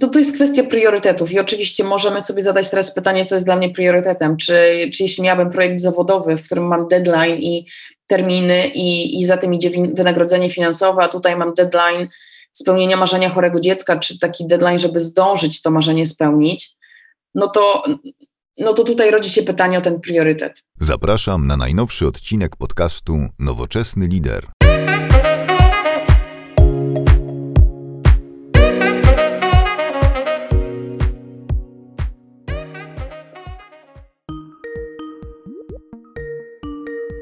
to, to jest kwestia priorytetów i oczywiście możemy sobie zadać teraz pytanie, co jest dla mnie priorytetem. Czy, czy jeśli miałabym projekt zawodowy, w którym mam deadline i terminy i, i za tym idzie wynagrodzenie finansowe, a tutaj mam deadline spełnienia marzenia chorego dziecka, czy taki deadline, żeby zdążyć to marzenie spełnić, no to, no to tutaj rodzi się pytanie o ten priorytet. Zapraszam na najnowszy odcinek podcastu Nowoczesny Lider.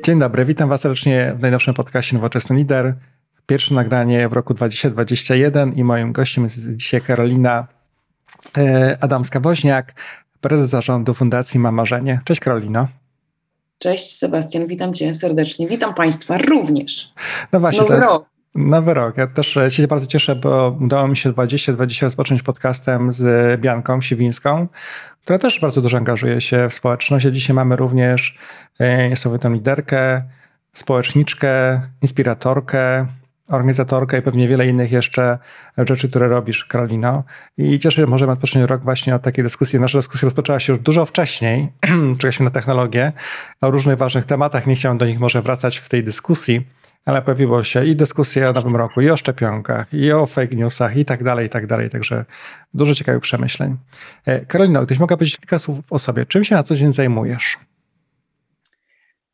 Dzień dobry, witam Was serdecznie w najnowszym podcaście Nowoczesny Lider. Pierwsze nagranie w roku 2021 i moim gościem jest dzisiaj Karolina e, Adamska-Woźniak, prezes zarządu Fundacji Mam Marzenie. Cześć Karolino. Cześć Sebastian, witam Cię serdecznie. Witam Państwa również. No właśnie, Nowy jest rok. nowy rok. Ja też się bardzo cieszę, bo udało mi się 2020 rozpocząć podcastem z Bianką Siwińską, która też bardzo dużo angażuje się w społeczność. Dzisiaj mamy również e, niesamowitą liderkę, społeczniczkę, inspiratorkę, organizatorkę i pewnie wiele innych jeszcze rzeczy, które robisz, Karolino. I cieszę się, że możemy odpocząć rok właśnie od takiej dyskusji. Nasza dyskusja rozpoczęła się już dużo wcześniej, czekaliśmy na technologię, o różnych ważnych tematach. Nie chciałem do nich może wracać w tej dyskusji, ale pojawiło się i dyskusja o Nowym Roku, i o szczepionkach, i o fake newsach, i tak dalej, i tak dalej. Także dużo ciekawych przemyśleń. E, Karolino, gdybyś mogła powiedzieć kilka słów o sobie. Czym się na co dzień zajmujesz?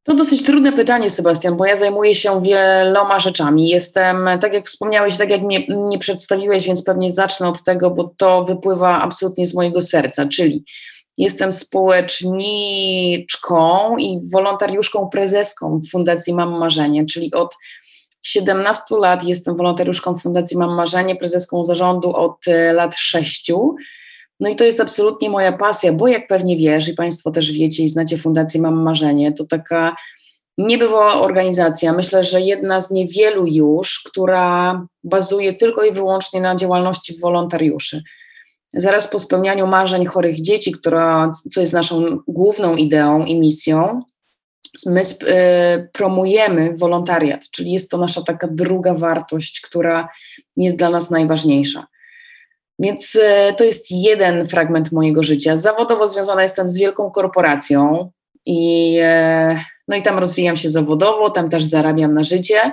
To dosyć trudne pytanie, Sebastian, bo ja zajmuję się wieloma rzeczami. Jestem, tak jak wspomniałeś, tak jak mnie nie przedstawiłeś, więc pewnie zacznę od tego, bo to wypływa absolutnie z mojego serca, czyli jestem społeczniczką i wolontariuszką prezeską Fundacji Mam Marzenie, czyli od 17 lat jestem wolontariuszką Fundacji Mam Marzenie, prezeską zarządu od e, lat 6. No i to jest absolutnie moja pasja, bo jak pewnie wiesz i Państwo też wiecie i znacie Fundację Mam Marzenie, to taka niebywała organizacja, myślę, że jedna z niewielu już, która bazuje tylko i wyłącznie na działalności wolontariuszy. Zaraz po spełnianiu marzeń chorych dzieci, która, co jest naszą główną ideą i misją, my y, promujemy wolontariat, czyli jest to nasza taka druga wartość, która jest dla nas najważniejsza. Więc y, to jest jeden fragment mojego życia. Zawodowo związana jestem z wielką korporacją i, y, no i tam rozwijam się zawodowo, tam też zarabiam na życie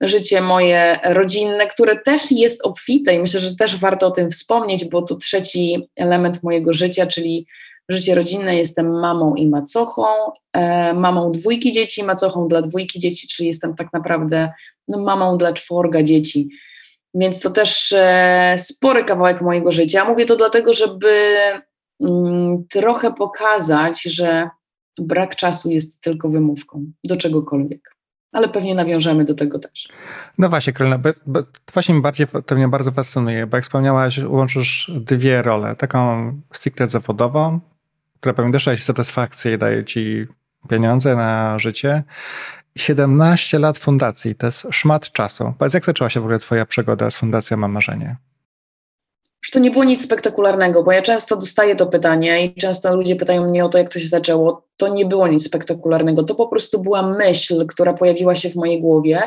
życie moje rodzinne, które też jest obfite i myślę, że też warto o tym wspomnieć, bo to trzeci element mojego życia, czyli życie rodzinne. Jestem mamą i macochą, e, mamą dwójki dzieci, macochą dla dwójki dzieci, czyli jestem tak naprawdę no, mamą dla czworga dzieci. Więc to też e, spory kawałek mojego życia. Mówię to dlatego, żeby mm, trochę pokazać, że brak czasu jest tylko wymówką do czegokolwiek ale pewnie nawiążemy do tego też. No właśnie, Karolina, to właśnie bardziej, to mnie bardzo fascynuje, bo jak wspomniałaś, łączysz dwie role. Taką stricte zawodową, która pewnie też daje ci satysfakcję i daje ci pieniądze na życie. 17 lat fundacji, to jest szmat czasu. Powiedz, jak zaczęła się w ogóle twoja przygoda z Fundacją Mam Marzenie? Że to nie było nic spektakularnego, bo ja często dostaję to pytanie i często ludzie pytają mnie o to, jak to się zaczęło. To nie było nic spektakularnego, to po prostu była myśl, która pojawiła się w mojej głowie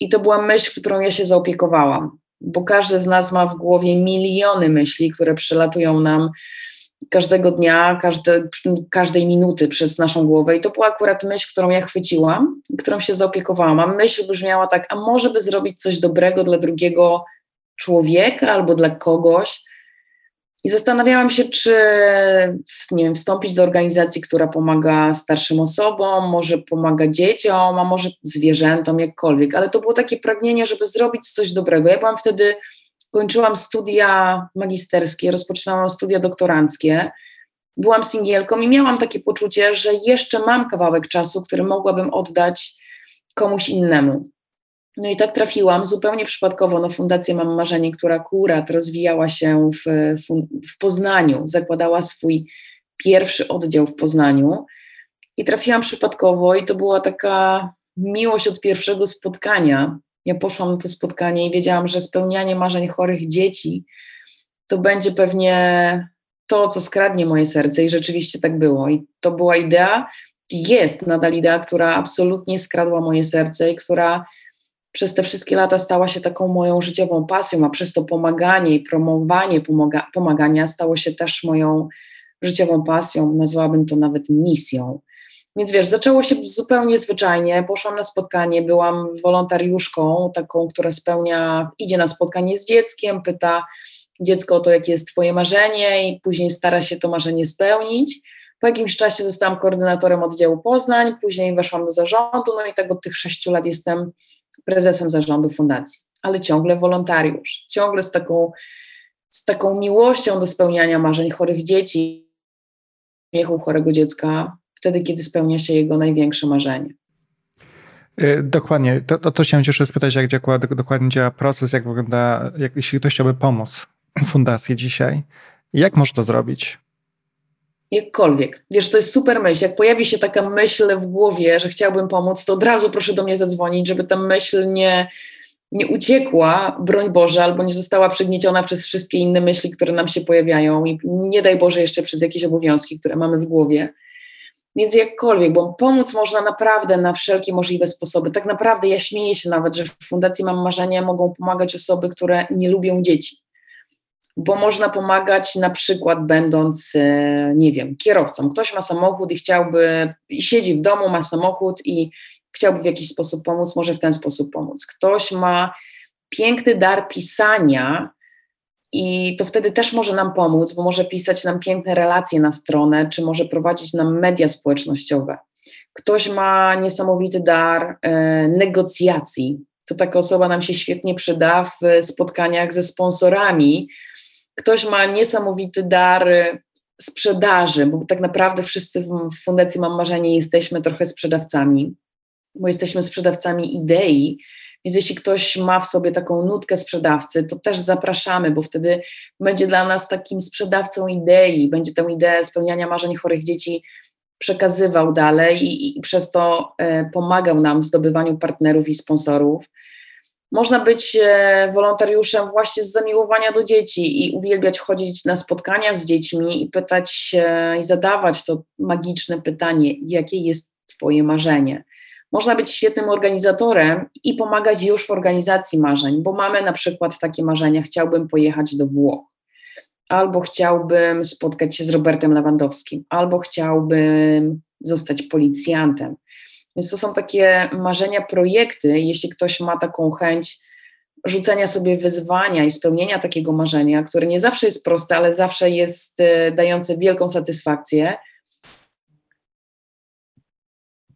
i to była myśl, którą ja się zaopiekowałam, bo każdy z nas ma w głowie miliony myśli, które przylatują nam każdego dnia, każde, każdej minuty przez naszą głowę. I to była akurat myśl, którą ja chwyciłam, którą się zaopiekowałam. A myśl brzmiała tak, a może by zrobić coś dobrego dla drugiego człowieka albo dla kogoś. I zastanawiałam się, czy nie wiem, wstąpić do organizacji, która pomaga starszym osobom, może pomaga dzieciom, a może zwierzętom, jakkolwiek. Ale to było takie pragnienie, żeby zrobić coś dobrego. Ja byłam wtedy, kończyłam studia magisterskie, rozpoczynałam studia doktoranckie. Byłam singielką i miałam takie poczucie, że jeszcze mam kawałek czasu, który mogłabym oddać komuś innemu. No i tak trafiłam zupełnie przypadkowo na Fundację Mam Marzenie, która akurat rozwijała się w, w Poznaniu, zakładała swój pierwszy oddział w Poznaniu i trafiłam przypadkowo i to była taka miłość od pierwszego spotkania. Ja poszłam na to spotkanie i wiedziałam, że spełnianie marzeń chorych dzieci to będzie pewnie to, co skradnie moje serce i rzeczywiście tak było. I to była idea, jest nadal idea, która absolutnie skradła moje serce i która przez te wszystkie lata stała się taką moją życiową pasją, a przez to pomaganie i promowanie pomaga, pomagania stało się też moją życiową pasją, nazwałabym to nawet misją. Więc wiesz, zaczęło się zupełnie zwyczajnie. Poszłam na spotkanie, byłam wolontariuszką, taką, która spełnia, idzie na spotkanie z dzieckiem, pyta dziecko o to, jakie jest Twoje marzenie, i później stara się to marzenie spełnić. Po jakimś czasie zostałam koordynatorem oddziału Poznań, później weszłam do zarządu, no i tak od tych sześciu lat jestem prezesem zarządu fundacji, ale ciągle wolontariusz, ciągle z taką, z taką miłością do spełniania marzeń chorych dzieci, śmiechu chorego dziecka, wtedy, kiedy spełnia się jego największe marzenie. Y, dokładnie. To, to, to chciałem jeszcze spytać, jak działa, dokładnie działa proces, jak wygląda, jak, jeśli ktoś chciałby pomóc fundacji dzisiaj. Jak można to zrobić? Jakkolwiek. Wiesz, to jest super myśl. Jak pojawi się taka myśl w głowie, że chciałbym pomóc, to od razu proszę do mnie zadzwonić, żeby ta myśl nie, nie uciekła, broń Boże, albo nie została przygnieciona przez wszystkie inne myśli, które nam się pojawiają i nie daj Boże jeszcze przez jakieś obowiązki, które mamy w głowie. Więc jakkolwiek, bo pomóc można naprawdę na wszelkie możliwe sposoby. Tak naprawdę ja śmieję się nawet, że w Fundacji Mam Marzenie mogą pomagać osoby, które nie lubią dzieci. Bo można pomagać na przykład będąc, e, nie wiem, kierowcą. Ktoś ma samochód i chciałby, siedzi w domu, ma samochód i chciałby w jakiś sposób pomóc, może w ten sposób pomóc. Ktoś ma piękny dar pisania, i to wtedy też może nam pomóc, bo może pisać nam piękne relacje na stronę, czy może prowadzić nam media społecznościowe. Ktoś ma niesamowity dar e, negocjacji. To taka osoba nam się świetnie przyda w spotkaniach ze sponsorami. Ktoś ma niesamowity dar sprzedaży, bo tak naprawdę wszyscy w Fundacji Mam Marzenie jesteśmy trochę sprzedawcami, bo jesteśmy sprzedawcami idei, więc jeśli ktoś ma w sobie taką nutkę sprzedawcy, to też zapraszamy, bo wtedy będzie dla nas takim sprzedawcą idei, będzie tę ideę spełniania marzeń chorych dzieci przekazywał dalej i, i przez to e, pomagał nam w zdobywaniu partnerów i sponsorów. Można być e, wolontariuszem właśnie z zamiłowania do dzieci i uwielbiać chodzić na spotkania z dziećmi i pytać i zadawać to magiczne pytanie, jakie jest Twoje marzenie. Można być świetnym organizatorem i pomagać już w organizacji marzeń, bo mamy na przykład takie marzenia: chciałbym pojechać do Włoch, albo chciałbym spotkać się z Robertem Lewandowskim, albo chciałbym zostać policjantem. Więc to są takie marzenia, projekty. Jeśli ktoś ma taką chęć rzucenia sobie wyzwania i spełnienia takiego marzenia, które nie zawsze jest proste, ale zawsze jest e, dające wielką satysfakcję,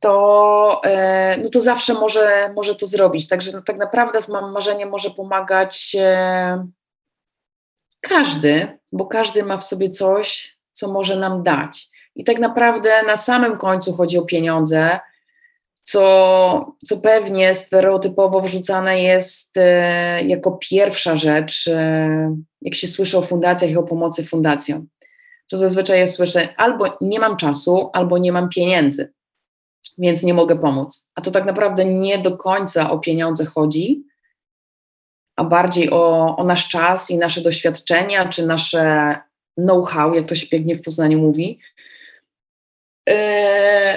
to, e, no to zawsze może, może to zrobić. Także no, tak naprawdę w Mam Marzenie może pomagać e, każdy, bo każdy ma w sobie coś, co może nam dać. I tak naprawdę na samym końcu chodzi o pieniądze, co, co pewnie stereotypowo wrzucane jest e, jako pierwsza rzecz, jak się słyszy o fundacjach i o pomocy fundacjom. To zazwyczaj ja słyszę albo nie mam czasu, albo nie mam pieniędzy więc nie mogę pomóc. A to tak naprawdę nie do końca o pieniądze chodzi, a bardziej o, o nasz czas i nasze doświadczenia, czy nasze know-how, jak to się pięknie w Poznaniu mówi. Yy,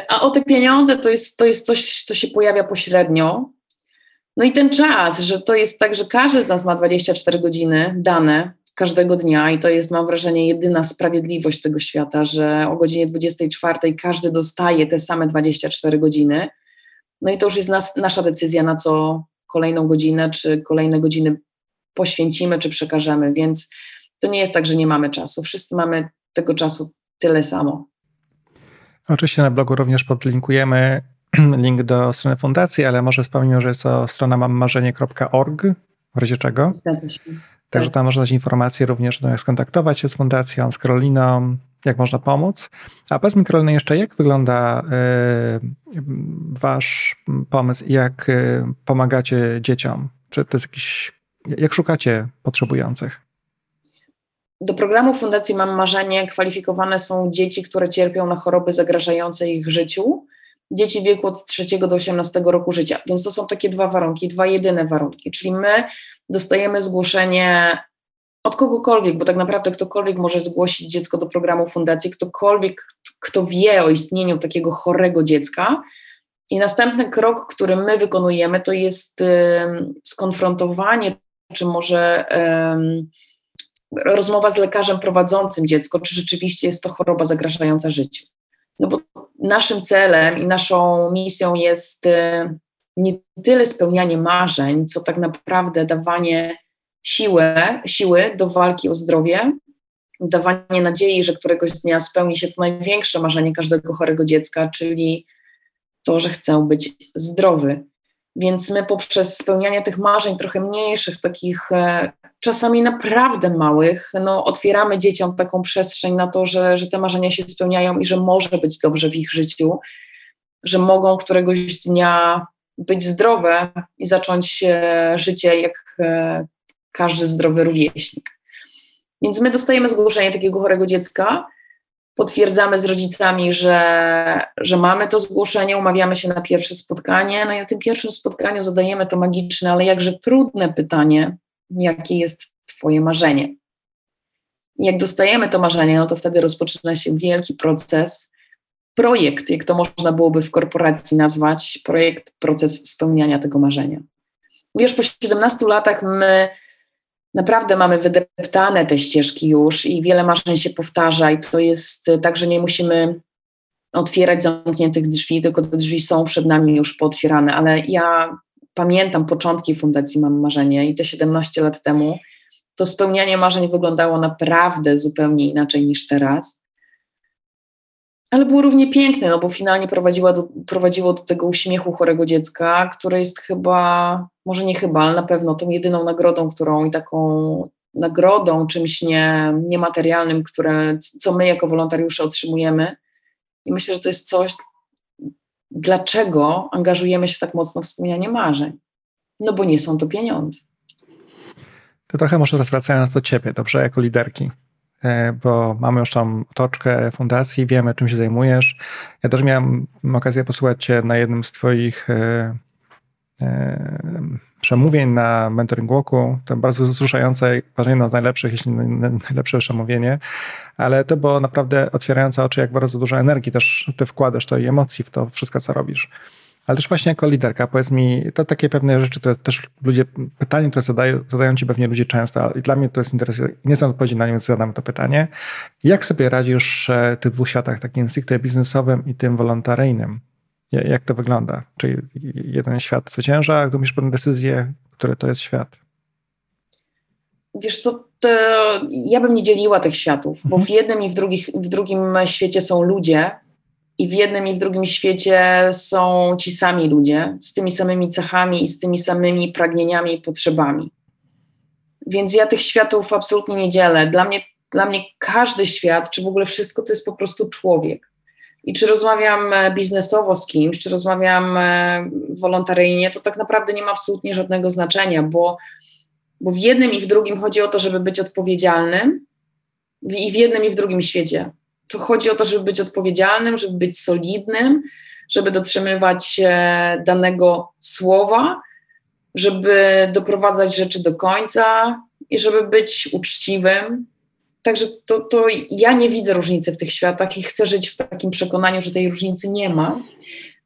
a o te pieniądze to jest, to jest coś, co się pojawia pośrednio. No i ten czas, że to jest tak, że każdy z nas ma 24 godziny dane każdego dnia i to jest, mam wrażenie, jedyna sprawiedliwość tego świata, że o godzinie 24 każdy dostaje te same 24 godziny. No i to już jest nas, nasza decyzja, na co kolejną godzinę, czy kolejne godziny poświęcimy, czy przekażemy, więc to nie jest tak, że nie mamy czasu. Wszyscy mamy tego czasu tyle samo. Oczywiście na blogu również podlinkujemy link do strony fundacji, ale może wspomnę, że jest to strona mammarzenie.org, w razie czego. Zgadza się. Także tak. tam można dać informacje również, jak skontaktować się z fundacją, z Karoliną, jak można pomóc. A powiedz mi, Karolina, jeszcze jak wygląda y, wasz pomysł i jak y, pomagacie dzieciom? Czy to jest jakiś, jak szukacie potrzebujących? Do programu Fundacji Mam Marzenie kwalifikowane są dzieci, które cierpią na choroby zagrażające ich życiu, dzieci w wieku od 3 do 18 roku życia. Więc to są takie dwa warunki, dwa jedyne warunki. Czyli my dostajemy zgłoszenie od kogokolwiek, bo tak naprawdę ktokolwiek może zgłosić dziecko do programu fundacji, ktokolwiek, kto wie o istnieniu takiego chorego dziecka, I następny krok, który my wykonujemy, to jest skonfrontowanie, czy może rozmowa z lekarzem prowadzącym dziecko, czy rzeczywiście jest to choroba zagrażająca życiu. No bo naszym celem i naszą misją jest nie tyle spełnianie marzeń, co tak naprawdę dawanie siły, siły do walki o zdrowie, dawanie nadziei, że któregoś dnia spełni się to największe marzenie każdego chorego dziecka, czyli to, że chcę być zdrowy. Więc my poprzez spełnianie tych marzeń trochę mniejszych, takich e, czasami naprawdę małych, no, otwieramy dzieciom taką przestrzeń na to, że, że te marzenia się spełniają i że może być dobrze w ich życiu, że mogą któregoś dnia być zdrowe i zacząć e, życie jak e, każdy zdrowy rówieśnik. Więc my dostajemy zgłoszenie takiego chorego dziecka, potwierdzamy z rodzicami, że, że mamy to zgłoszenie, umawiamy się na pierwsze spotkanie. No i na tym pierwszym spotkaniu zadajemy to magiczne, ale jakże trudne pytanie, jakie jest Twoje marzenie. I jak dostajemy to marzenie, no to wtedy rozpoczyna się wielki proces, projekt, jak to można byłoby w korporacji nazwać, projekt, proces spełniania tego marzenia. Wiesz, po 17 latach my naprawdę mamy wydeptane te ścieżki już i wiele marzeń się powtarza i to jest tak, że nie musimy otwierać zamkniętych drzwi, tylko te drzwi są przed nami już pootwierane, ale ja pamiętam początki Fundacji Mam Marzenie i te 17 lat temu to spełnianie marzeń wyglądało naprawdę zupełnie inaczej niż teraz ale było równie piękne, no bo finalnie prowadziło do, prowadziło do tego uśmiechu chorego dziecka, które jest chyba, może nie chyba, ale na pewno tą jedyną nagrodą, którą i taką nagrodą, czymś nie, niematerialnym, które, co my jako wolontariusze otrzymujemy. I myślę, że to jest coś, dlaczego angażujemy się tak mocno w spełnianie marzeń. No bo nie są to pieniądze. To trochę może teraz wracając do ciebie, dobrze, jako liderki. E, bo mamy już tam otoczkę fundacji, wiemy czym się zajmujesz. Ja też miałem okazję posłuchać Cię na jednym z Twoich e, przemówień na Mentoring Walku. To bardzo wzruszające, jedno z najlepszych, jeśli najlepsze przemówienie, ale to było naprawdę otwierające oczy, jak bardzo dużo energii też Ty wkładasz, to i emocji w to wszystko, co robisz. Ale też właśnie jako liderka, powiedz mi, to takie pewne rzeczy, to też ludzie, pytanie, które zadają, zadają ci pewnie ludzie często, i dla mnie to jest interesujące, nie znam odpowiedzi na nie, więc zadam to pytanie. Jak sobie radzisz w tych dwóch światach, takim stricte biznesowym i tym wolontaryjnym? Jak to wygląda? Czy jeden świat zwycięża, gdy musisz podjąć decyzję, który to jest świat? Wiesz co, ja bym nie dzieliła tych światów, bo w mhm. jednym i w, drugich, w drugim świecie są ludzie, i w jednym i w drugim świecie są ci sami ludzie z tymi samymi cechami i z tymi samymi pragnieniami i potrzebami. Więc ja tych światów absolutnie nie dzielę. Dla mnie, dla mnie każdy świat, czy w ogóle wszystko, to jest po prostu człowiek. I czy rozmawiam e, biznesowo z kimś, czy rozmawiam e, wolontaryjnie, to tak naprawdę nie ma absolutnie żadnego znaczenia, bo, bo w jednym i w drugim chodzi o to, żeby być odpowiedzialnym, i w jednym i w drugim świecie to chodzi o to, żeby być odpowiedzialnym, żeby być solidnym, żeby dotrzymywać się danego słowa, żeby doprowadzać rzeczy do końca i żeby być uczciwym. Także to, to ja nie widzę różnicy w tych światach i chcę żyć w takim przekonaniu, że tej różnicy nie ma.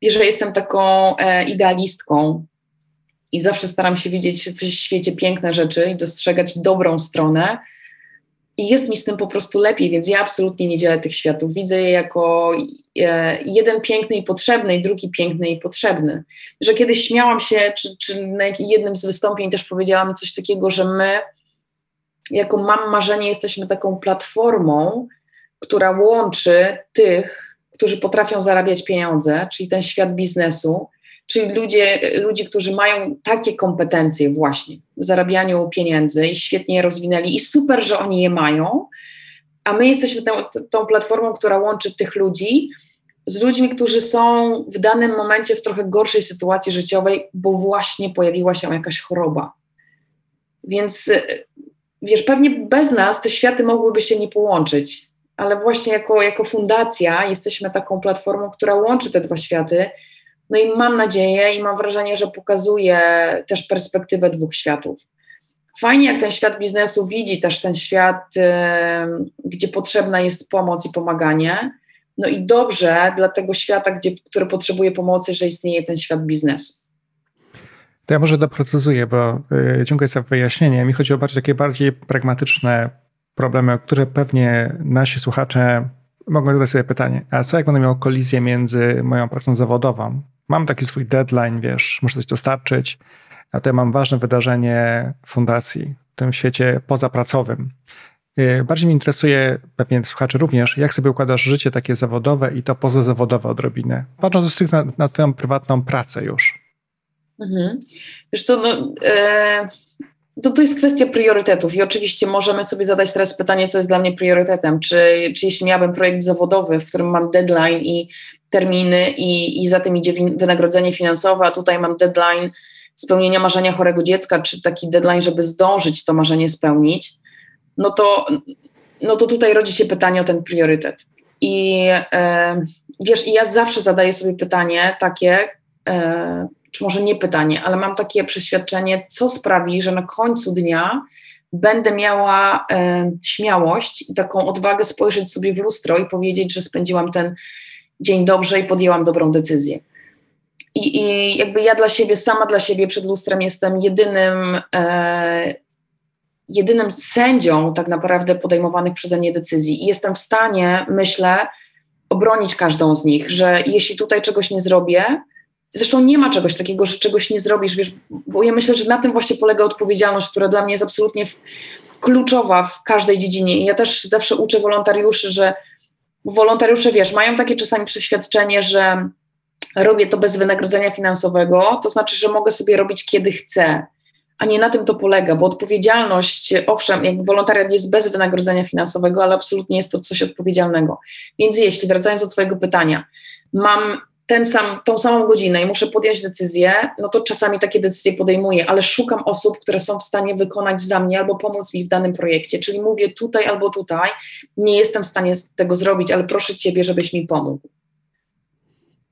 I że jestem taką e, idealistką i zawsze staram się widzieć w świecie piękne rzeczy i dostrzegać dobrą stronę, i jest mi z tym po prostu lepiej, więc ja absolutnie nie dzielę tych światów. Widzę je jako e, jeden piękny i potrzebny, i drugi piękny i potrzebny. Że kiedyś śmiałam się, czy, czy na jednym z wystąpień też powiedziałam coś takiego, że my, jako Mam Marzenie, jesteśmy taką platformą, która łączy tych, którzy potrafią zarabiać pieniądze, czyli ten świat biznesu, czyli ludzie, ludzie, którzy mają takie kompetencje właśnie w zarabianiu pieniędzy i świetnie je rozwinęli i super, że oni je mają, a my jesteśmy tą, tą platformą, która łączy tych ludzi z ludźmi, którzy są w danym momencie w trochę gorszej sytuacji życiowej, bo właśnie pojawiła się jakaś choroba. Więc wiesz, pewnie bez nas te światy mogłyby się nie połączyć, ale właśnie jako, jako fundacja jesteśmy taką platformą, która łączy te dwa światy no i mam nadzieję i mam wrażenie, że pokazuje też perspektywę dwóch światów. Fajnie, jak ten świat biznesu widzi też ten świat, gdzie potrzebna jest pomoc i pomaganie, No i dobrze dla tego świata, gdzie, który potrzebuje pomocy, że istnieje ten świat biznesu. To ja może doprecyzuję, bo y, dziękuję za wyjaśnienie. Mi chodzi o bardziej takie bardziej pragmatyczne problemy, o które pewnie nasi słuchacze mogą zadać sobie pytanie, a co jak będę miał kolizję między moją pracą zawodową? Mam taki swój deadline, wiesz, muszę coś dostarczyć, a to mam ważne wydarzenie fundacji w tym świecie pozapracowym. Y, bardziej mnie interesuje, pewnie słuchaczy również, jak sobie układasz życie takie zawodowe i to pozazawodowe odrobinę, patrząc z na, na twoją prywatną pracę już. Mhm. Wiesz co, no, e, to, to jest kwestia priorytetów i oczywiście możemy sobie zadać teraz pytanie, co jest dla mnie priorytetem. Czy, czy jeśli miałabym projekt zawodowy, w którym mam deadline i terminy i, i za tym idzie wynagrodzenie finansowe, a tutaj mam deadline spełnienia marzenia chorego dziecka, czy taki deadline, żeby zdążyć to marzenie spełnić, no to, no to tutaj rodzi się pytanie o ten priorytet. I e, wiesz, i ja zawsze zadaję sobie pytanie takie, e, czy może nie pytanie, ale mam takie przeświadczenie, co sprawi, że na końcu dnia będę miała e, śmiałość i taką odwagę spojrzeć sobie w lustro i powiedzieć, że spędziłam ten dzień dobrze i podjęłam dobrą decyzję. I, i jakby ja dla siebie, sama dla siebie przed lustrem jestem jedynym, e, jedynym sędzią tak naprawdę podejmowanych przeze mnie decyzji. I jestem w stanie, myślę, obronić każdą z nich, że jeśli tutaj czegoś nie zrobię, Zresztą nie ma czegoś takiego, że czegoś nie zrobisz, wiesz, bo ja myślę, że na tym właśnie polega odpowiedzialność, która dla mnie jest absolutnie kluczowa w każdej dziedzinie. I ja też zawsze uczę wolontariuszy, że wolontariusze, wiesz, mają takie czasami przeświadczenie, że robię to bez wynagrodzenia finansowego, to znaczy, że mogę sobie robić kiedy chcę. A nie na tym to polega, bo odpowiedzialność, owszem, jakby wolontariat jest bez wynagrodzenia finansowego, ale absolutnie jest to coś odpowiedzialnego. Więc jeśli, wracając do Twojego pytania, mam ten sam, tą samą godzinę i muszę podjąć decyzję, no to czasami takie decyzje podejmuję, ale szukam osób, które są w stanie wykonać za mnie albo pomóc mi w danym projekcie. Czyli mówię tutaj albo tutaj, nie jestem w stanie tego zrobić, ale proszę Ciebie, żebyś mi pomógł.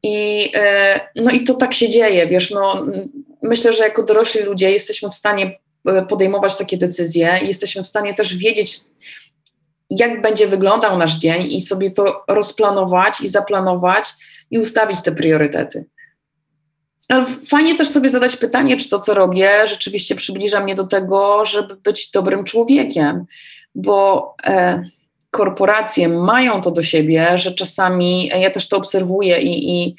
I, e, no i to tak się dzieje, wiesz, no, myślę, że jako dorośli ludzie jesteśmy w stanie e, podejmować takie decyzje i jesteśmy w stanie też wiedzieć, jak będzie wyglądał nasz dzień i sobie to rozplanować i zaplanować, i ustawić te priorytety. Ale fajnie też sobie zadać pytanie, czy to, co robię, rzeczywiście przybliża mnie do tego, żeby być dobrym człowiekiem, bo e, korporacje mają to do siebie, że czasami, ja też to obserwuję i, i,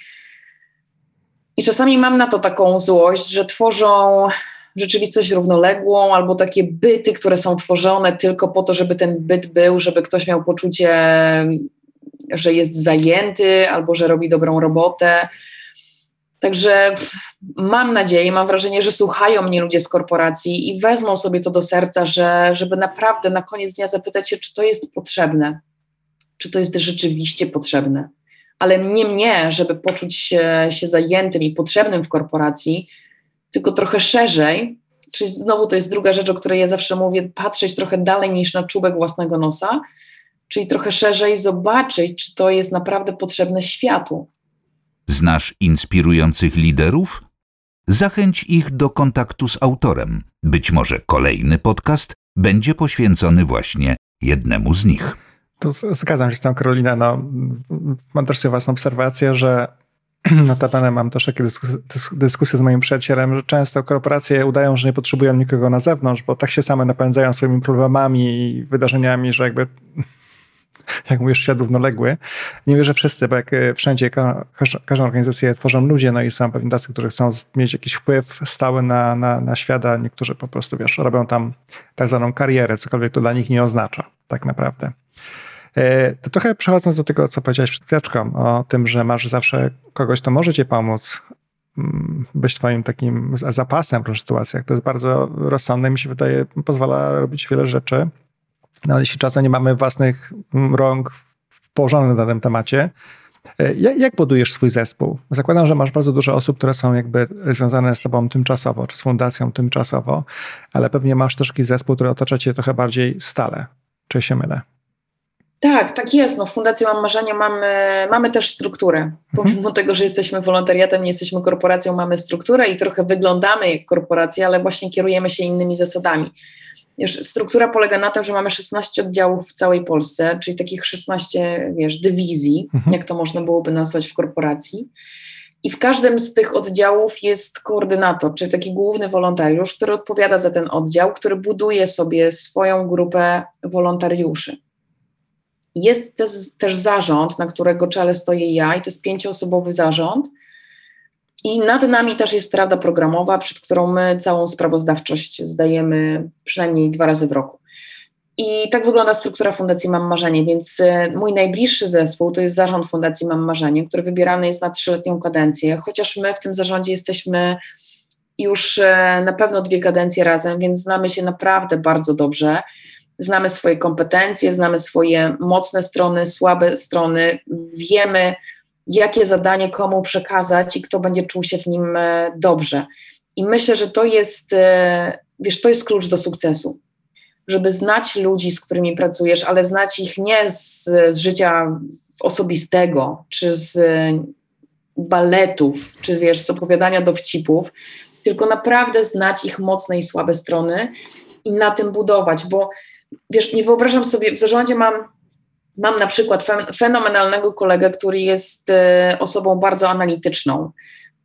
i czasami mam na to taką złość, że tworzą rzeczywistość równoległą albo takie byty, które są tworzone tylko po to, żeby ten byt był, żeby ktoś miał poczucie że jest zajęty albo że robi dobrą robotę. Także mam nadzieję, mam wrażenie, że słuchają mnie ludzie z korporacji i wezmą sobie to do serca, że, żeby naprawdę na koniec dnia zapytać się, czy to jest potrzebne, czy to jest rzeczywiście potrzebne. Ale nie mnie, żeby poczuć się, się zajętym i potrzebnym w korporacji, tylko trochę szerzej. Czyli znowu to jest druga rzecz, o której ja zawsze mówię, patrzeć trochę dalej niż na czubek własnego nosa czyli trochę szerzej zobaczyć, czy to jest naprawdę potrzebne światu. Znasz inspirujących liderów? Zachęć ich do kontaktu z autorem. Być może kolejny podcast będzie poświęcony właśnie jednemu z nich. To zgadzam się z tą, Karolina. No, mam też sobie własną obserwację, że notabene mam też takie dyskusje z moim przyjacielem, że często korporacje udają, że nie potrzebują nikogo na zewnątrz, bo tak się same napędzają swoimi problemami i wydarzeniami, że jakby jak mówisz, świat równoległy. Nie wierzę wszyscy, bo jak e, wszędzie każdą organizację tworzą ludzie, no i są pewnie tacy, którzy chcą mieć jakiś wpływ stały na, na, na niektórzy po prostu, wiesz, robią tam tak zwaną karierę, cokolwiek to dla nich nie oznacza, tak naprawdę. E, to trochę przechodząc do tego, co powiedziałeś przed chwileczką, o tym, że masz zawsze kogoś, kto może ci pomóc, mm, być twoim takim zapasem w różnych sytuacjach. To jest bardzo rozsądne, mi się wydaje, pozwala robić wiele rzeczy. No, jeśli czasem nie mamy własnych rąk położonych na tym temacie, e, jak, budujesz swój zespół? Zakładam, że masz bardzo dużo osób, które są jakby związane z tobą tymczasowo, czy z fundacją tymczasowo, ale pewnie masz też taki zespół, który otacza cię trochę bardziej stale. Czy się mylę? Tak, tak jest. No, w Fundacji Mam Marzenie mamy, mamy też strukturę. Mhm. Pomimo tego, że jesteśmy wolontariatem, nie jesteśmy korporacją, mamy strukturę i trochę wyglądamy jak korporacja, ale właśnie kierujemy się innymi zasadami. Wiesz, struktura polega na tym, że mamy 16 oddziałów w całej Polsce, czyli takich 16, wiesz, dywizji, mhm. jak to można byłoby nazwać w korporacji. I w każdym z tych oddziałów jest koordynator, czyli taki główny wolontariusz, który odpowiada za ten oddział, który buduje sobie swoją grupę wolontariuszy. Jest też, też zarząd, na którego czele stoję ja, i to jest pięcioosobowy zarząd. I nad nami też jest rada programowa, przed którą my całą sprawozdawczość zdajemy przynajmniej dwa razy w roku. I tak wygląda struktura Fundacji Mam Marzenie, więc e, mój najbliższy zespół to jest zarząd Fundacji Mam Marzenie, który wybierany jest na trzyletnią kadencję, chociaż my w tym zarządzie jesteśmy już e, na pewno dwie kadencje razem, więc znamy się naprawdę bardzo dobrze. Znamy swoje kompetencje, znamy swoje mocne strony, słabe strony, wiemy, jakie zadanie komu przekazać i kto będzie czuł się w nim e, dobrze. I myślę, że to jest, wiesz, to jest klucz do sukcesu żeby znać ludzi, z którymi pracujesz, ale znać ich nie z, z życia osobistego, czy z baletów, czy wiesz, z opowiadania dowcipów, tylko naprawdę znać ich mocne i słabe strony i na tym budować, bo wiesz, nie wyobrażam sobie, w zarządzie mam, mam na przykład fenomenalnego kolegę, który jest e, osobą bardzo analityczną,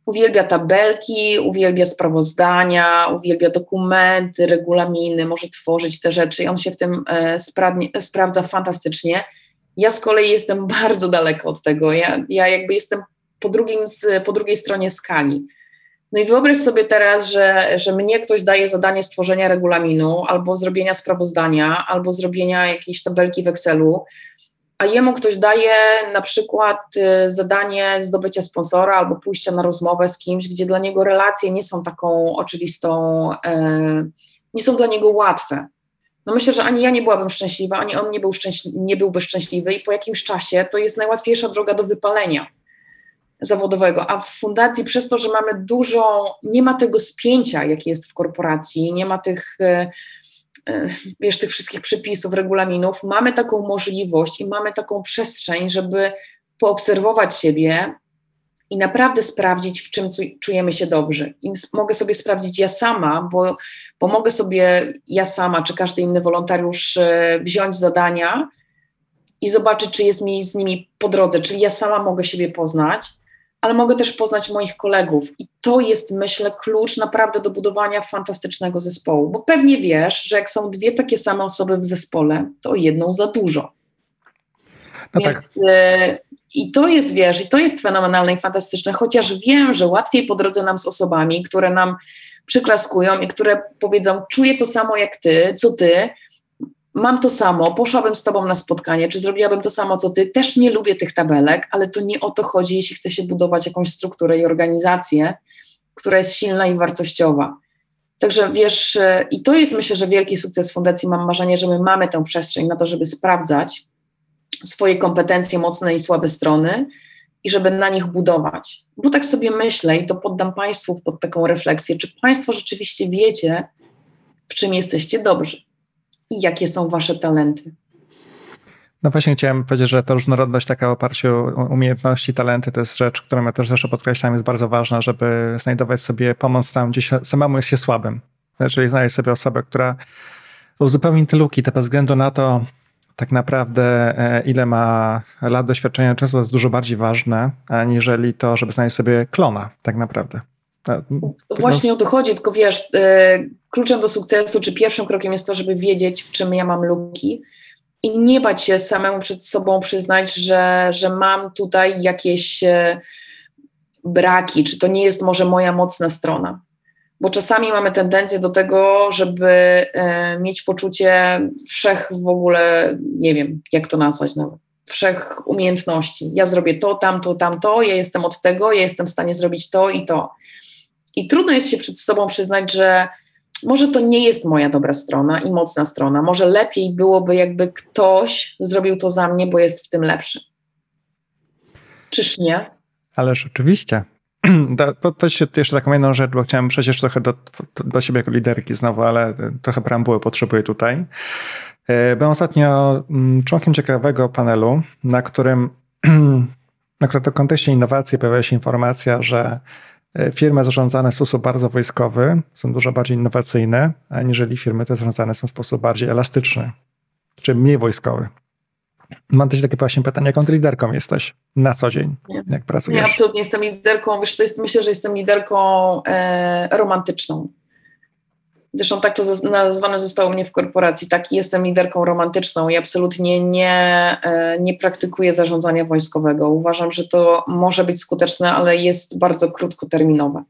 uwielbia tabelki, uwielbia sprawozdania, uwielbia dokumenty, regulaminy, może tworzyć te rzeczy i on się w tym e, sprawdza fantastycznie. Ja z kolei jestem bardzo daleko od tego. Ja, ja jakby jestem po, drugim, po drugiej stronie skali. No i wyobraź sobie teraz, że, że mnie ktoś daje zadanie stworzenia regulaminu, albo zrobienia sprawozdania, albo zrobienia jakiejś tabelki w Excelu, a jemu ktoś daje na przykład y, zadanie zdobycia sponsora albo pójścia na rozmowę z kimś, gdzie dla niego relacje nie są taką oczywistą, e, nie są dla niego łatwe. No myślę, że ani ja nie byłabym szczęśliwa, ani on nie, był szczęśliwy, nie byłby szczęśliwy i po jakimś czasie to jest najłatwiejsza droga do wypalenia zawodowego, a w fundacji przez to, że mamy dużo, nie ma tego spięcia, jakie jest w korporacji, nie ma tych E, wiesz, tych wszystkich przepisów, regulaminów, mamy taką możliwość i mamy taką przestrzeń, żeby poobserwować siebie i naprawdę sprawdzić, w czym czujemy się dobrze. I mogę sobie sprawdzić ja sama, bo, bo mogę sobie ja sama, czy każdy inny wolontariusz e, wziąć zadania i zobaczyć, czy jest mi z nimi po drodze, czyli ja sama mogę siebie poznać ale mogę też poznać moich kolegów. I to jest, myślę, klucz naprawdę do budowania fantastycznego zespołu. Bo pewnie wiesz, że jak są dwie takie same osoby w zespole, to jedną za dużo. No tak. Więc, tak. I to jest, wiesz, i to jest fenomenalne i fantastyczne, chociaż wiem, że łatwiej po drodze nam z osobami, które nam przyklaskują i które powiedzą, czuję to samo jak ty, co ty, mam to samo, poszłabym z tobą na spotkanie, czy zrobiłabym to samo co ty, też nie lubię tych tabelek, ale to nie o to chodzi, jeśli chce się budować jakąś strukturę i organizację, która jest silna i wartościowa. Także wiesz, e, i to jest myślę, że wielki sukces Fundacji Mam Marzenie, że my mamy tę przestrzeń na to, żeby sprawdzać swoje kompetencje, mocne i słabe strony i żeby na nich budować. Bo tak sobie myślę i to poddam Państwu pod taką refleksję, czy Państwo rzeczywiście wiecie, w czym jesteście dobrzy i jakie są Wasze talenty. No właśnie chciałem powiedzieć, że ta różnorodność taka w oparciu o umiejętności, talenty to jest rzecz, którą ja też zawsze podkreślam, jest bardzo ważna, żeby znajdować sobie pomoc tam, gdzie samemu jest się słabym. Czyli znaleźć sobie osobę, która uzupełni te luki, to bez względu na to, tak naprawdę e, ile ma lat doświadczenia, często jest dużo bardziej ważne, aniżeli to, żeby znaleźć sobie klona tak naprawdę. No, Właśnie o to chodzi, tylko wiesz, e, kluczem do sukcesu, czy pierwszym krokiem jest to, żeby wiedzieć, w czym ja mam luki i nie bać się samemu przed sobą przyznać, że, że mam tutaj jakieś e, braki, czy to nie jest może moja mocna strona. Bo czasami mamy tendencję do tego, żeby e, mieć poczucie wszech w ogóle, nie wiem, jak to nazwać nawet, wszech umiejętności. Ja zrobię to, tamto, tamto, ja jestem od tego, ja jestem w stanie zrobić to i to. I trudno jest się przed sobą przyznać, że może to nie jest moja dobra strona i mocna strona. Może lepiej byłoby, jakby ktoś zrobił to za mnie, bo jest w tym lepszy. Czyż nie? Ależ oczywiście. Powiedz jeszcze taką jedną rzecz, bo chciałem przejść trochę do, do siebie jako liderki znowu, ale trochę preambuły potrzebuję tutaj. E, byłem ostatnio mm, członkiem ciekawego panelu, na którym na w kontekście innowacji pojawia się informacja, że e, firmy zarządzane w sposób bardzo wojskowy są dużo bardziej innowacyjne, aniżeli firmy te zarządzane są w sposób bardziej elastyczny, czy mniej wojskowy. Mam też takie właśnie pytanie, jaką ty liderką jesteś na co dzień, nie. jak pracujesz? Nie, absolutnie jestem liderką, wiesz co, jest, myślę, że jestem liderką e, romantyczną. Zresztą tak to nazwane zostało mnie w korporacji. Tak, jestem liderką romantyczną i absolutnie nie, e, nie praktykuję zarządzania wojskowego. Uważam, że to może być skuteczne, ale jest bardzo krótkoterminowe.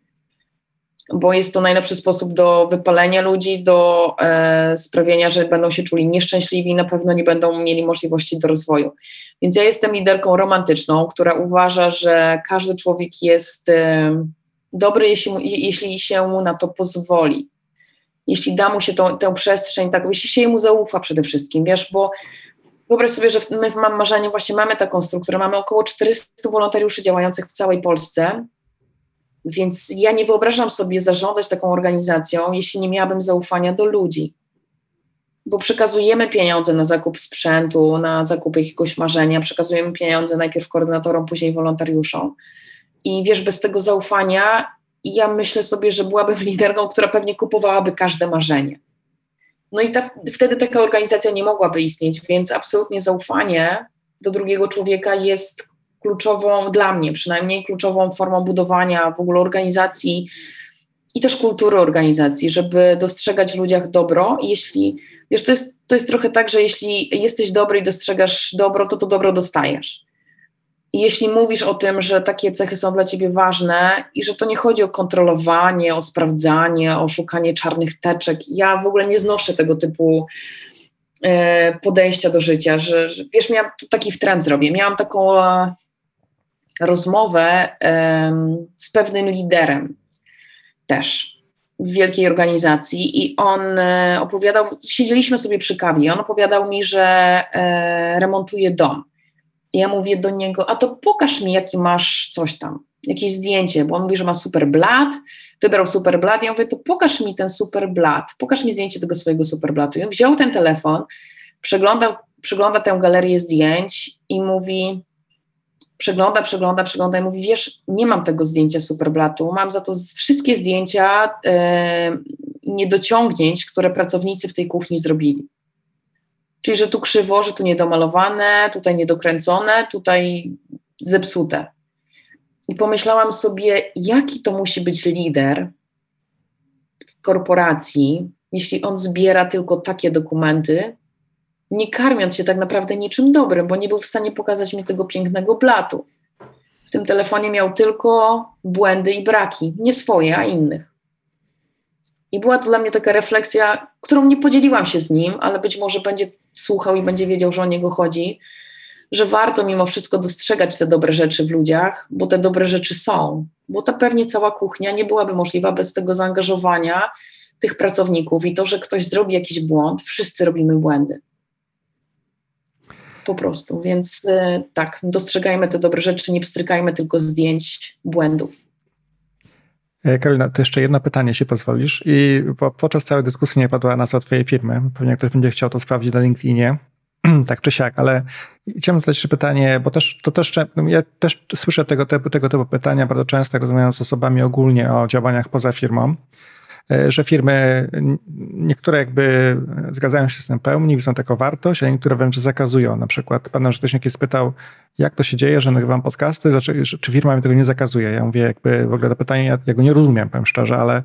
Bo jest to najlepszy sposób do wypalenia ludzi, do e, sprawienia, że będą się czuli nieszczęśliwi i na pewno nie będą mieli możliwości do rozwoju. Więc ja jestem liderką romantyczną, która uważa, że każdy człowiek jest e, dobry, jeśli, jeśli się mu na to pozwoli jeśli da mu się tą, tę przestrzeń, tak, jeśli się jemu zaufa przede wszystkim, wiesz, bo wyobraź sobie, że my w Mam Marzanie właśnie mamy taką strukturę, mamy około 400 wolontariuszy działających w całej Polsce, więc ja nie wyobrażam sobie zarządzać taką organizacją, jeśli nie miałabym zaufania do ludzi. Bo przekazujemy pieniądze na zakup sprzętu, na zakup jakiegoś marzenia, przekazujemy pieniądze najpierw koordynatorom, później wolontariuszom. I wiesz, bez tego zaufania i ja myślę sobie, że byłabym liderką, która pewnie kupowałaby każde marzenie. No i ta, wtedy taka organizacja nie mogłaby istnieć, więc absolutnie zaufanie do drugiego człowieka jest kluczową, dla mnie przynajmniej, kluczową formą budowania w ogóle organizacji i też kultury organizacji, żeby dostrzegać w ludziach dobro. I jeśli, wiesz, to jest, to jest trochę tak, że jeśli jesteś dobry i dostrzegasz dobro, to to dobro dostajesz. I jeśli mówisz o tym, że takie cechy są dla ciebie ważne i że to nie chodzi o kontrolowanie, o sprawdzanie, o szukanie czarnych teczek, ja w ogóle nie znoszę tego typu e, podejścia do życia, że, że wiesz, miałam taki w trend zrobię. Miałam taką e, rozmowę e, z pewnym liderem też w wielkiej organizacji i on opowiadał, siedzieliśmy sobie przy kawie, on opowiadał mi, że e, remontuje dom ja mówię do niego, a to pokaż mi, jaki masz coś tam, jakieś zdjęcie, bo on mówi, że ma super blat, wybrał super blat. Ja mówię, to pokaż mi ten super blat, pokaż mi zdjęcie tego swojego super blatu. I on wziął ten telefon, przeglądał, przegląda tę galerię zdjęć i mówi, przegląda, przegląda, przegląda i mówi, wiesz, nie mam tego zdjęcia superblatu, mam za to wszystkie zdjęcia e, niedociągnięć, które pracownicy w tej kuchni zrobili. Czyli, że tu krzywo, że tu niedomalowane, tutaj niedokręcone, tutaj zepsute. I pomyślałam sobie, jaki to musi być lider w korporacji, jeśli on zbiera tylko takie dokumenty, nie karmiąc się tak naprawdę niczym dobrym, bo nie był w stanie pokazać mi tego pięknego blatu. W tym telefonie miał tylko błędy i braki, nie swoje, a innych. I była to dla mnie taka refleksja, którą nie podzieliłam się z nim, ale być może będzie słuchał i będzie wiedział, że o niego chodzi, że warto mimo wszystko dostrzegać te dobre rzeczy w ludziach, bo te dobre rzeczy są. Bo ta pewnie cała kuchnia nie byłaby możliwa bez tego zaangażowania tych pracowników i to, że ktoś zrobi jakiś błąd, wszyscy robimy błędy. Po prostu. Więc y, tak, dostrzegajmy te dobre rzeczy, nie pstrykajmy tylko zdjęć błędów. E, Karolina, to jeszcze jedno pytanie, jeśli pozwolisz. I po, podczas całej dyskusji nie padła nazwa Twojej firmy. Pewnie ktoś będzie chciał to sprawdzić na LinkedInie, tak czy siak, ale chciałbym zadać jeszcze pytanie, bo też, to też, ja też słyszę tego typu, tego typu pytania bardzo często, rozmawiając z osobami ogólnie o działaniach poza firmą. E, że firmy, niektóre jakby zgadzają się z tym pełni, widzą taką wartość, a niektóre wręcz zakazują. Na przykład pan ktoś kiedyś spytał, jak to się dzieje, że nagrywam podcasty, czy firma mi tego nie zakazuje? Ja mówię, jakby w ogóle to pytanie, ja, ja go nie rozumiem, powiem szczerze, ale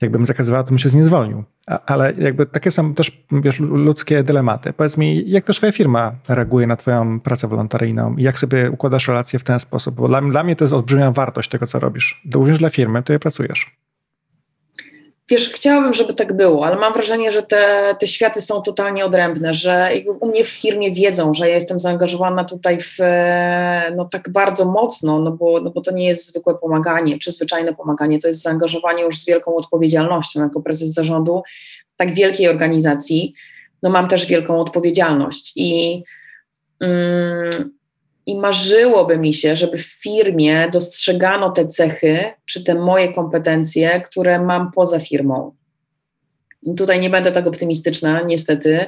jakbym zakazywała, to bym się z nie zwolnił. Ale jakby takie są też wiesz, ludzkie dylematy. Powiedz mi, jak też twoja firma reaguje na twoją pracę wolontaryjną i jak sobie układasz relacje w ten sposób? Bo dla, dla mnie to jest olbrzymia wartość tego, co robisz. Również dla firmy, to je pracujesz. Wiesz, chciałabym, żeby tak było, ale mam wrażenie, że te, te światy są totalnie odrębne, że u mnie w firmie wiedzą, że ja jestem zaangażowana tutaj w, no tak bardzo mocno, no bo, no bo to nie jest zwykłe pomaganie, czy zwyczajne pomaganie, to jest zaangażowanie już z wielką odpowiedzialnością. Jako prezes zarządu tak wielkiej organizacji, no mam też wielką odpowiedzialność i mm, i marzyłoby mi się, żeby w firmie dostrzegano te cechy, czy te moje kompetencje, które mam poza firmą. I tutaj nie będę tak optymistyczna, niestety,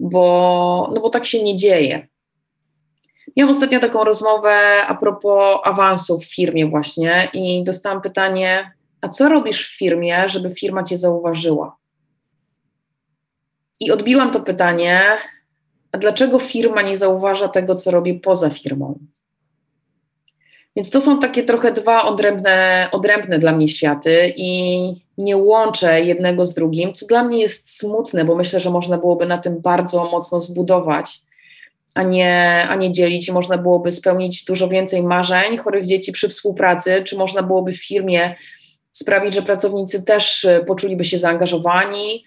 bo, no bo tak się nie dzieje. Miałam ostatnio taką rozmowę a propos awansów w firmie właśnie i dostałam pytanie, a co robisz w firmie, żeby firma cię zauważyła? I odbiłam to pytanie, a dlaczego firma nie zauważa tego, co robi poza firmą? Więc to są takie trochę dwa odrębne, odrębne dla mnie światy i nie łączę jednego z drugim, co dla mnie jest smutne, bo myślę, że można byłoby na tym bardzo mocno zbudować, a nie, a nie dzielić. Można byłoby spełnić dużo więcej marzeń chorych dzieci przy współpracy, czy można byłoby w firmie sprawić, że pracownicy też poczuliby się zaangażowani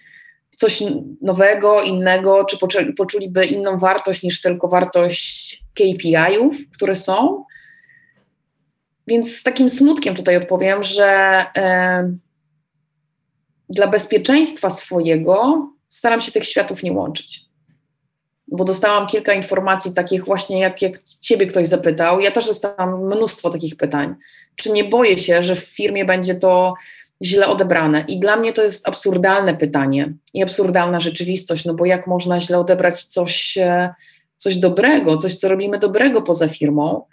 coś nowego, innego, czy poczuliby inną wartość niż tylko wartość KPI-ów, które są. Więc z takim smutkiem tutaj odpowiem, że e, dla bezpieczeństwa swojego staram się tych światów nie łączyć. Bo dostałam kilka informacji takich właśnie, jak, jak ciebie ktoś zapytał. Ja też dostałam mnóstwo takich pytań. Czy nie boję się, że w firmie będzie to źle odebrane? I dla mnie to jest absurdalne pytanie i absurdalna rzeczywistość, no bo jak można źle odebrać coś, e, coś dobrego, coś, co robimy dobrego poza firmą,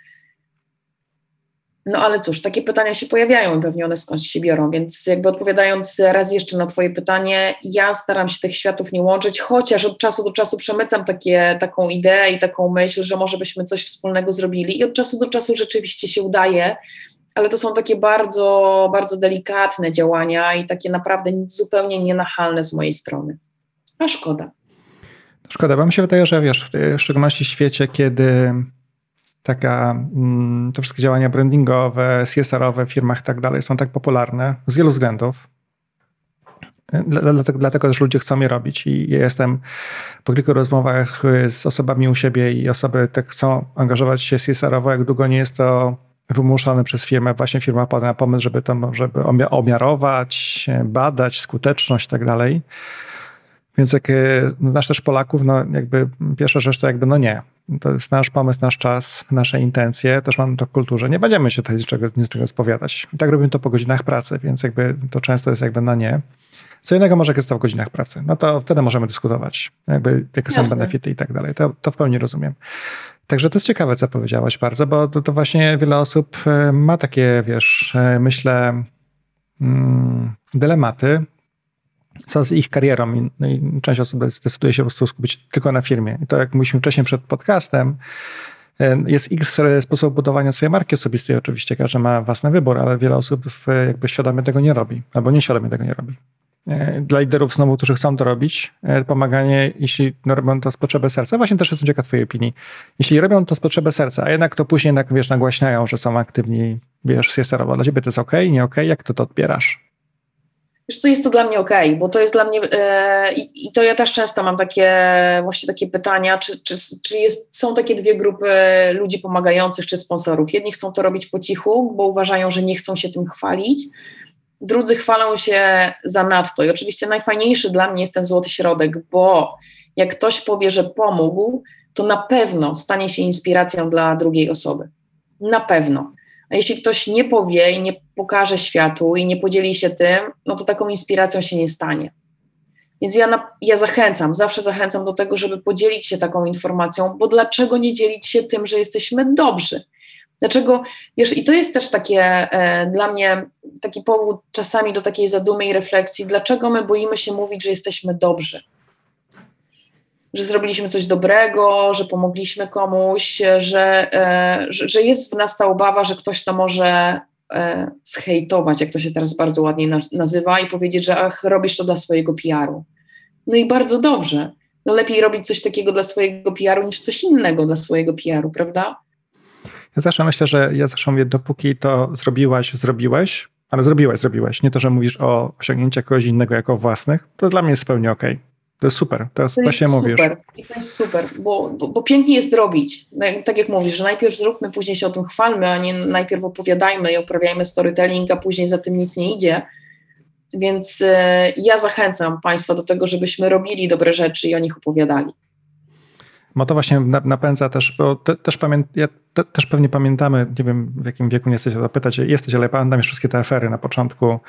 no ale cóż, takie pytania się pojawiają, pewnie one skądś się biorą, więc jakby odpowiadając raz jeszcze na Twoje pytanie, ja staram się tych światów nie łączyć, chociaż od czasu do czasu przemycam takie, taką ideę i taką myśl, że może byśmy coś wspólnego zrobili i od czasu do czasu rzeczywiście się udaje, ale to są takie bardzo, bardzo delikatne działania i takie naprawdę zupełnie nienachalne z mojej strony. A szkoda. Szkoda, bo mi się wydaje, że wiesz, w szczególności w świecie, kiedy taka, mm, te wszystkie działania brandingowe, CSR-owe w firmach i tak dalej są tak popularne z wielu względów. Dlatego, dlatego też ludzie chcą je robić i jestem po kilku rozmowach z osobami u siebie i osoby te chcą angażować się CSR-owo, jak długo nie jest to wymuszone przez firmę, właśnie firma pada na pomysł, żeby to żeby omiarować, badać skuteczność i tak dalej. Więc jak e, znasz też Polaków, no jakby pierwsza rzecz to jakby no nie. To jest nasz pomysł, nasz czas, nasze intencje, też mamy to w kulturze. Nie będziemy się tutaj niczego, niczego spowiadać. I tak robimy to po godzinach pracy, więc jakby to często jest jakby na nie. Co innego może jak jest to w godzinach pracy. No to wtedy możemy dyskutować, jakby jakie są benefity i tak dalej. To, to w pełni rozumiem. Także to jest ciekawe, co powiedziałaś bardzo, bo to, to właśnie wiele osób e, ma takie, wiesz, e, myślę, mm, dylematy, co z ich karierą. I, no i część osób decyduje się po prostu skupić tylko na firmie. I to, jak mówiliśmy wcześniej przed podcastem, e, jest x sposobów budowania swojej marki osobistej, oczywiście każdy ma własny wybór, ale wiele osób jakby świadomie tego nie robi, albo nieświadomie tego nie robi. E, dla liderów znowu, którzy chcą to robić, e, pomaganie, jeśli robią to z potrzeby serca, właśnie też jestem ciekaw twojej opinii, jeśli robią to z potrzeby serca, a jednak to później jednak, wiesz, nagłaśniają, że są aktywni, wiesz, CSR-owo, dla ciebie to jest ok, nie ok, jak to to odbierasz? Wiesz co, jest to dla mnie ok, bo to jest dla mnie, e, i to ja też często mam takie, właśnie takie pytania, czy, czy, czy jest, są takie dwie grupy ludzi pomagających, czy sponsorów. Jedni chcą to robić po cichu, bo uważają, że nie chcą się tym chwalić, drudzy chwalą się za nadto. I oczywiście najfajniejszy dla mnie jest ten złoty środek, bo jak ktoś powie, że pomógł, to na pewno stanie się inspiracją dla drugiej osoby. Na pewno. A jeśli ktoś nie powie i nie pokaże światu i nie podzieli się tym, no to taką inspiracją się nie stanie. Więc ja, na, ja zachęcam, zawsze zachęcam do tego, żeby podzielić się taką informacją, bo dlaczego nie dzielić się tym, że jesteśmy dobrzy? Dlaczego, wiesz, i to jest też takie e, dla mnie taki powód czasami do takiej zadumy i refleksji, dlaczego my boimy się mówić, że jesteśmy dobrzy? że zrobiliśmy coś dobrego, że pomogliśmy komuś, że, e, że, że, jest w nas ta obawa, że ktoś to może e, zhejtować, jak to się teraz bardzo ładnie nazywa, i powiedzieć, że ach, robisz to dla swojego PR-u. No i bardzo dobrze. No lepiej robić coś takiego dla swojego PR-u niż coś innego dla swojego PR-u, prawda? Ja zawsze myślę, że ja zawsze mówię, dopóki to zrobiłaś, zrobiłeś, ale zrobiłeś, zrobiłeś. Nie to, że mówisz o osiągnięciach kogoś innego jako własnych, to dla mnie jest zupełnie okej. Okay. To jest super, to, jest to właśnie jest mówisz. Super. I to jest super, bo, bo, bo, pięknie jest robić. No, tak jak mówisz, że najpierw zróbmy, później się o tym chwalmy, a nie najpierw opowiadajmy i uprawiajmy storytelling, a później za tym nic nie idzie. Więc y, ja zachęcam Państwa do tego, żebyśmy robili dobre rzeczy i o nich opowiadali. Bo to właśnie napędza też, bo te, też, ja, te, też pewnie pamiętamy, nie wiem w jakim wieku nie jesteś o to pytać, jesteś, ale pamiętam już wszystkie te afery na początku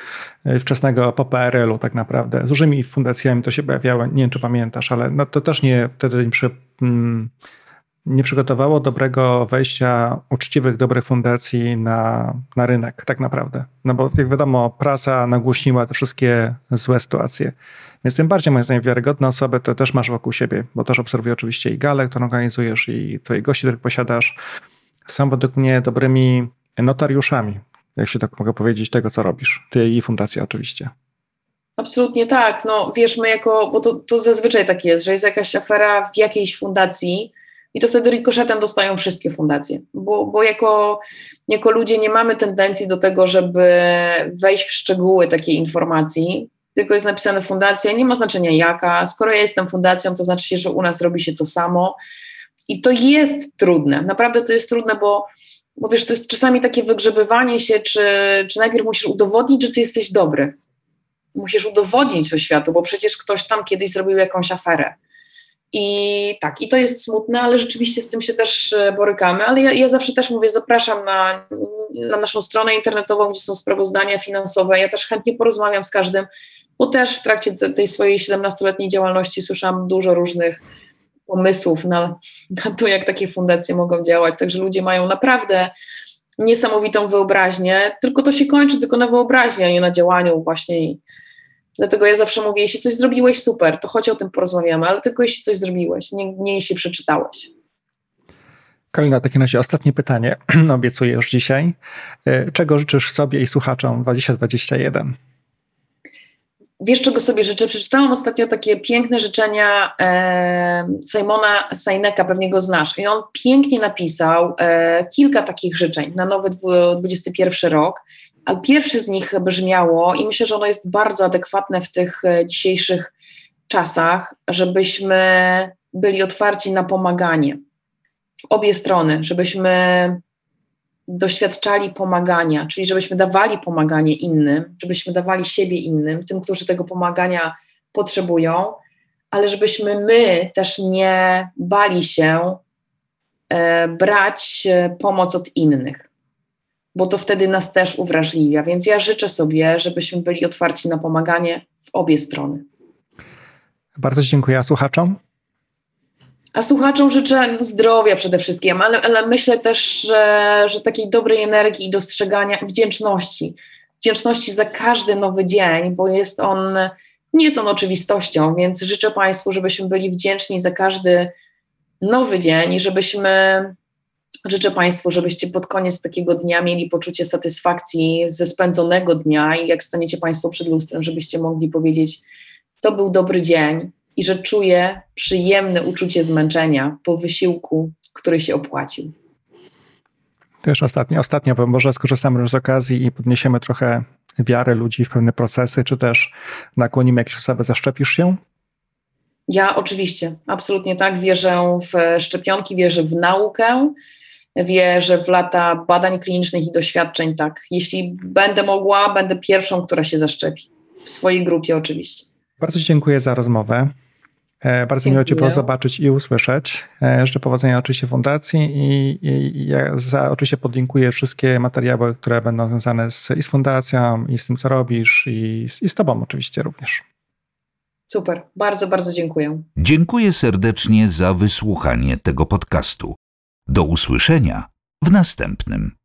e, wczesnego po PRL-u tak naprawdę. Z dużymi fundacjami to się pojawiało, nie wiem czy pamiętasz, ale no to też nie wtedy przy, mm, nie przygotowało dobrego wejścia uczciwych, dobrych fundacji na, na rynek, tak naprawdę. No bo jak wiadomo, prasa nagłośniła te wszystkie złe sytuacje. Więc tym bardziej, moim zdaniem, wiarygodne osoby to też masz wokół siebie, bo też obserwuję oczywiście i galę, którą organizujesz, i twoich gości, których posiadasz. Są według mnie dobrymi notariuszami, jak się tak mogę powiedzieć, tego, co robisz. Ty i fundacja oczywiście. Absolutnie tak. No wiesz, my jako, bo to, to zazwyczaj tak jest, że jest jakaś afera w jakiejś fundacji i to wtedy rikoszetem dostają wszystkie fundacje, bo, bo jako, jako ludzie nie mamy tendencji do tego, żeby wejść w szczegóły takiej informacji, tylko jest napisane fundacja, nie ma znaczenia jaka. Skoro ja jestem fundacją, to znaczy się, że u nas robi się to samo. I to jest trudne, naprawdę to jest trudne, bo, bo wiesz, to jest czasami takie wygrzebywanie się, czy, czy najpierw musisz udowodnić, że ty jesteś dobry. Musisz udowodnić to światu, bo przecież ktoś tam kiedyś zrobił jakąś aferę. I tak, i to jest smutne, ale rzeczywiście z tym się też e, borykamy. Ale ja, ja zawsze też mówię, zapraszam na, na naszą stronę internetową, gdzie są sprawozdania finansowe. Ja też chętnie porozmawiam z każdym, bo też w trakcie tej swojej 17-letniej działalności słyszałam dużo różnych pomysłów na, na to, jak takie fundacje mogą działać. Także ludzie mają naprawdę niesamowitą wyobraźnię, tylko to się kończy tylko na wyobraźni, a nie na działaniu właśnie. Dlatego ja zawsze mówię, jeśli coś zrobiłeś, super, to chodź o tym porozmawiamy, ale tylko jeśli coś zrobiłeś, nie, nie jeśli przeczytałeś. Kalina, w takim razie ostatnie pytanie, obiecuję już dzisiaj. E, czego życzysz sobie i słuchaczom 2021? Wiesz, czego sobie życzę? Przeczytałam ostatnio takie piękne życzenia e, Simona Sajneka, pewnie go znasz. I on pięknie napisał e, kilka takich życzeń na nowy 21 rok, ale pierwszy z nich brzmiało, i myślę, że ono jest bardzo adekwatne w tych e, dzisiejszych czasach, żebyśmy byli otwarci na pomaganie. W obie strony, żebyśmy doświadczali pomagania, czyli żebyśmy dawali pomaganie innym, żebyśmy dawali siebie innym, tym, którzy tego pomagania potrzebują, ale żebyśmy my też nie bali się e, brać e, pomoc od innych, bo to wtedy nas też uwrażliwia. Więc ja życzę sobie, żebyśmy byli otwarci na pomaganie w obie strony. Bardzo dziękuję słuchaczom. A słuchaczom życzę zdrowia przede wszystkim, ale, ale myślę też, że, że takiej dobrej energii i dostrzegania, wdzięczności. Wdzięczności za każdy nowy dzień, bo jest on, nie jest on oczywistością, więc życzę Państwu, żebyśmy byli wdzięczni za każdy nowy dzień i żebyśmy, życzę Państwu, żebyście pod koniec takiego dnia mieli poczucie satysfakcji ze spędzonego dnia i jak staniecie Państwo przed lustrem, żebyście mogli powiedzieć, to był dobry dzień, i że czuję przyjemne uczucie zmęczenia po wysiłku, który się opłacił. Też ostatnio, ostatnio, bo może skorzystamy z okazji i podniesiemy trochę wiarę ludzi w pewne procesy, czy też nakłonimy jakieś osoby, zaszczepisz się? Ja oczywiście, absolutnie tak. Wierzę w szczepionki, wierzę w naukę, wierzę w lata badań klinicznych i doświadczeń. Tak, jeśli będę mogła, będę pierwszą, która się zaszczepi. W swojej grupie oczywiście. Bardzo dziękuję za rozmowę. E, bardzo Dziękuję. miło Cię było zobaczyć i usłyszeć. E, życzę powodzenia oczywiście fundacji i, i, i ja za, oczywiście podlinkuję wszystkie materiały, które będą związane z, i z fundacją, i z tym, co robisz, i, i z Tobą oczywiście również. Super, bardzo, bardzo dziękuję. Dziękuję serdecznie za wysłuchanie tego podcastu. Do usłyszenia w następnym.